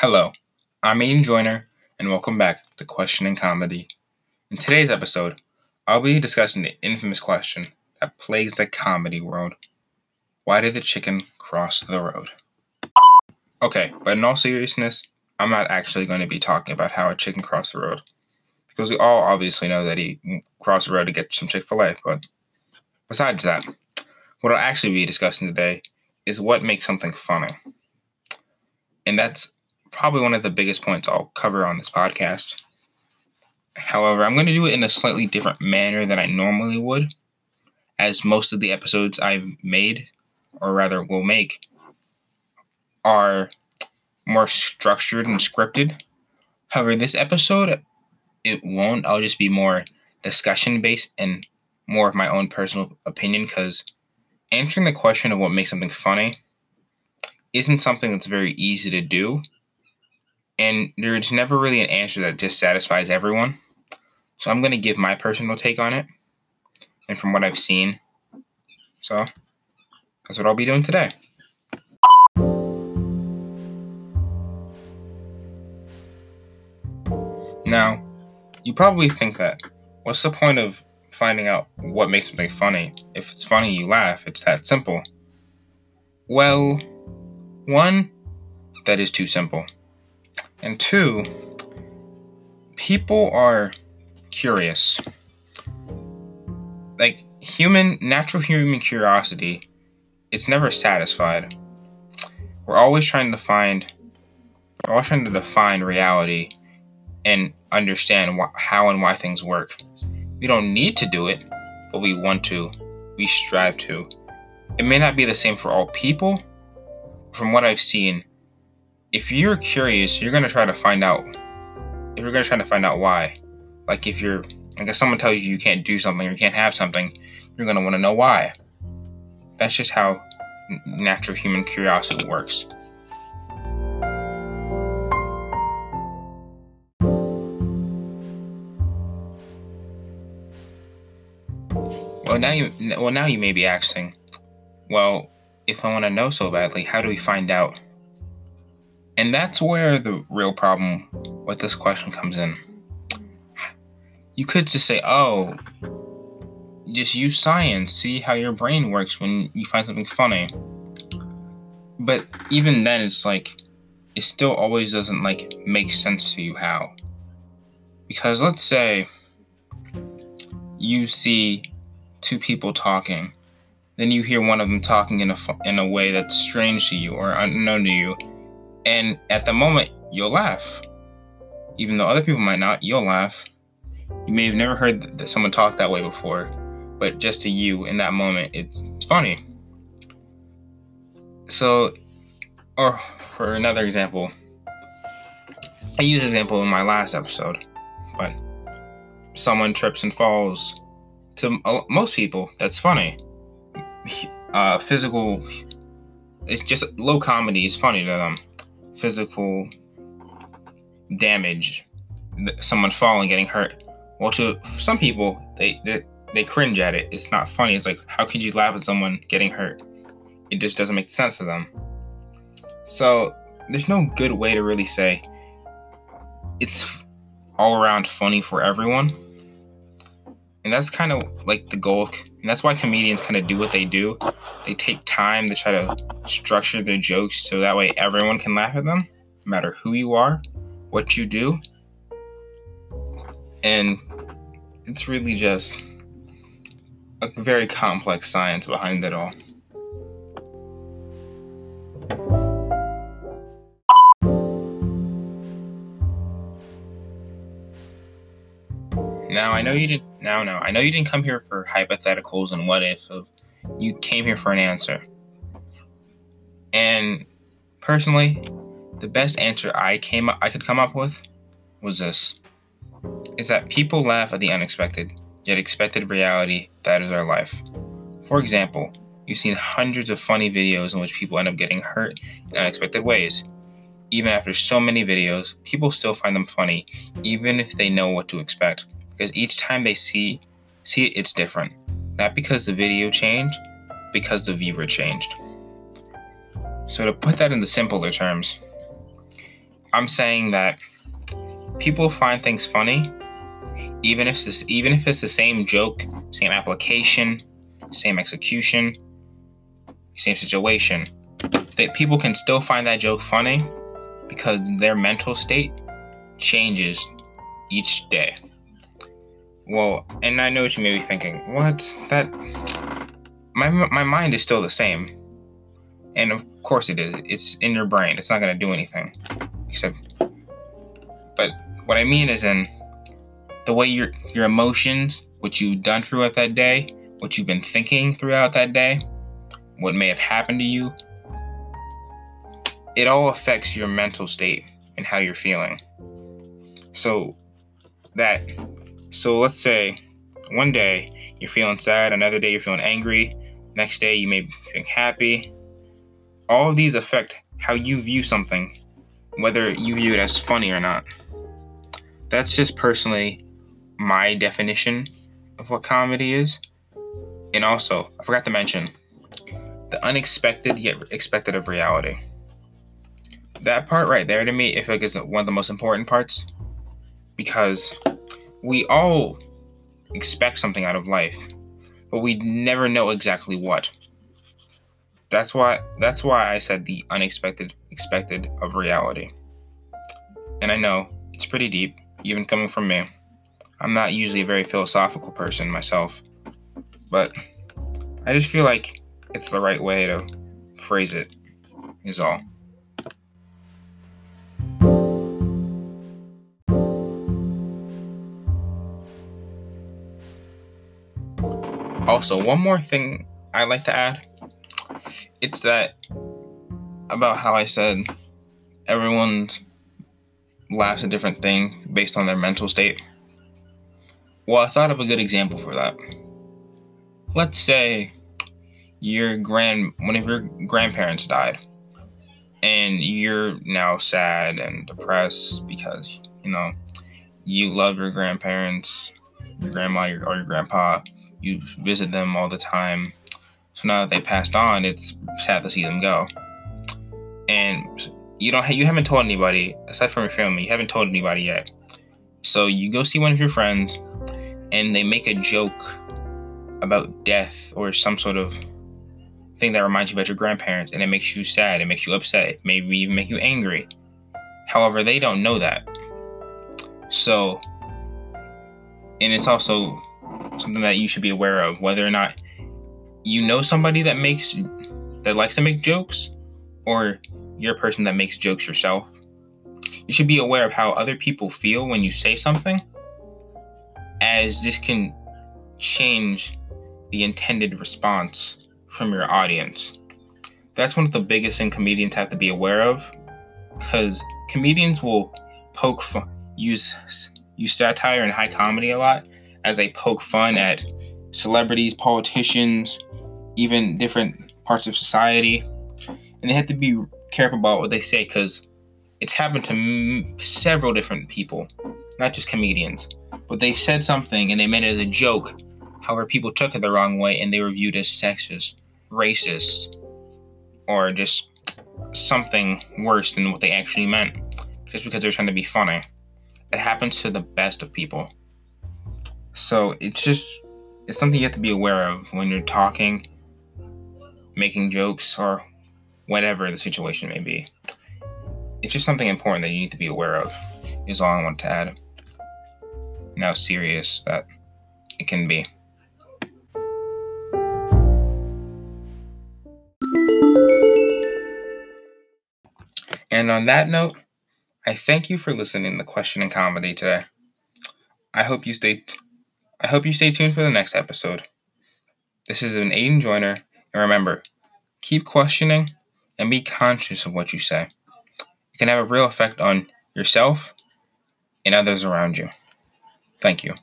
Hello, I'm Aiden Joyner, and welcome back to Question and Comedy. In today's episode, I'll be discussing the infamous question that plagues the comedy world Why did the chicken cross the road? Okay, but in all seriousness, I'm not actually going to be talking about how a chicken crossed the road. Because we all obviously know that he crossed the road to get some Chick fil A, but besides that, what I'll actually be discussing today is what makes something funny. And that's probably one of the biggest points I'll cover on this podcast. However, I'm going to do it in a slightly different manner than I normally would, as most of the episodes I've made, or rather will make, are more structured and scripted. However, this episode, it won't. I'll just be more discussion based and more of my own personal opinion because answering the question of what makes something funny isn't something that's very easy to do and there's never really an answer that just satisfies everyone. So I'm going to give my personal take on it and from what I've seen. So that's what I'll be doing today. Now, you probably think that what's the point of finding out what makes something funny? If it's funny, you laugh. It's that simple. Well, one, that is too simple. And two, people are curious. Like human, natural human curiosity, it's never satisfied. We're always trying to find, we're always trying to define reality and understand wh- how and why things work. We don't need to do it, but we want to. We strive to. It may not be the same for all people. From what I've seen, if you're curious, you're gonna try to find out. If you're gonna try to find out why, like if you're, like if someone tells you you can't do something or you can't have something, you're gonna want to know why. That's just how natural human curiosity works. Well, now you, well now you may be asking, well, if I want to know so badly, how do we find out? And that's where the real problem with this question comes in. You could just say, oh, just use science, see how your brain works when you find something funny. But even then, it's like, it still always doesn't like make sense to you how. Because let's say you see two people talking, then you hear one of them talking in a in a way that's strange to you or unknown to you, and at the moment, you'll laugh. Even though other people might not, you'll laugh. You may have never heard that someone talk that way before, but just to you in that moment, it's, funny. So, or for another example, I used an example in my last episode, but someone trips and falls. To most people, that's funny. Uh, physical, it's just low comedy is funny to them physical damage, someone falling, getting hurt. Well, to some people, they, they they cringe at it. It's not funny. It's like, how could you laugh at someone getting hurt? It just doesn't make sense to them. So there's no good way to really say it's all around funny for everyone. And that's kind of like the goal. And that's why comedians kind of do what they do. They take time to try to structure their jokes so that way everyone can laugh at them, no matter who you are, what you do. And it's really just a very complex science behind it all. Now I know you didn't. Now, now I know you didn't come here for hypotheticals and what if. You came here for an answer. And personally, the best answer I came I could come up with was this: is that people laugh at the unexpected, yet expected reality that is our life. For example, you've seen hundreds of funny videos in which people end up getting hurt in unexpected ways. Even after so many videos, people still find them funny, even if they know what to expect because each time they see see it, it's different. Not because the video changed, because the viewer changed. So to put that in the simpler terms, I'm saying that people find things funny, even if this, even if it's the same joke, same application, same execution, same situation. That people can still find that joke funny because their mental state changes each day. Well, and I know what you may be thinking. What? That my my mind is still the same. And of course it is. It's in your brain. It's not going to do anything. Except but what I mean is in the way your your emotions, what you've done throughout that day, what you've been thinking throughout that day, what may have happened to you, it all affects your mental state and how you're feeling. So that so let's say one day you're feeling sad, another day you're feeling angry, next day you may be feeling happy. All of these affect how you view something, whether you view it as funny or not. That's just personally my definition of what comedy is. And also, I forgot to mention the unexpected yet expected of reality that part right there to me, I feel like is one of the most important parts because we all expect something out of life, but we never know exactly what. That's why that's why I said the unexpected expected of reality. And I know it's pretty deep, even coming from me. I'm not usually a very philosophical person myself, but I just feel like it's the right way to phrase it, is all. Also, one more thing I'd like to add. It's that about how I said everyone laughs a different thing based on their mental state. Well, I thought of a good example for that. Let's say your grand one of your grandparents died and you're now sad and depressed because you know you love your grandparents, your grandma or your grandpa, you visit them all the time. So now that they passed on, it's sad to see them go. And you don't you haven't told anybody aside from your family. You haven't told anybody yet. So you go see one of your friends, and they make a joke about death or some sort of thing that reminds you about your grandparents, and it makes you sad. It makes you upset. It Maybe even make you angry. However, they don't know that. So, and it's also something that you should be aware of whether or not you know somebody that makes that likes to make jokes or you're a person that makes jokes yourself. You should be aware of how other people feel when you say something as this can change the intended response from your audience. That's one of the biggest things comedians have to be aware of because comedians will poke fun use use satire and high comedy a lot as they poke fun at celebrities, politicians, even different parts of society. And they have to be careful about what they say because it's happened to m- several different people, not just comedians. But they said something and they meant it as a joke. However, people took it the wrong way and they were viewed as sexist, racist, or just something worse than what they actually meant just because they're trying to be funny. It happens to the best of people. So it's just it's something you have to be aware of when you're talking, making jokes, or whatever the situation may be. It's just something important that you need to be aware of, is all I want to add. And how serious that it can be. And on that note, I thank you for listening to Question and Comedy today. I hope you stay t- I hope you stay tuned for the next episode. This is an Aiden Joyner, and remember, keep questioning and be conscious of what you say. It can have a real effect on yourself and others around you. Thank you.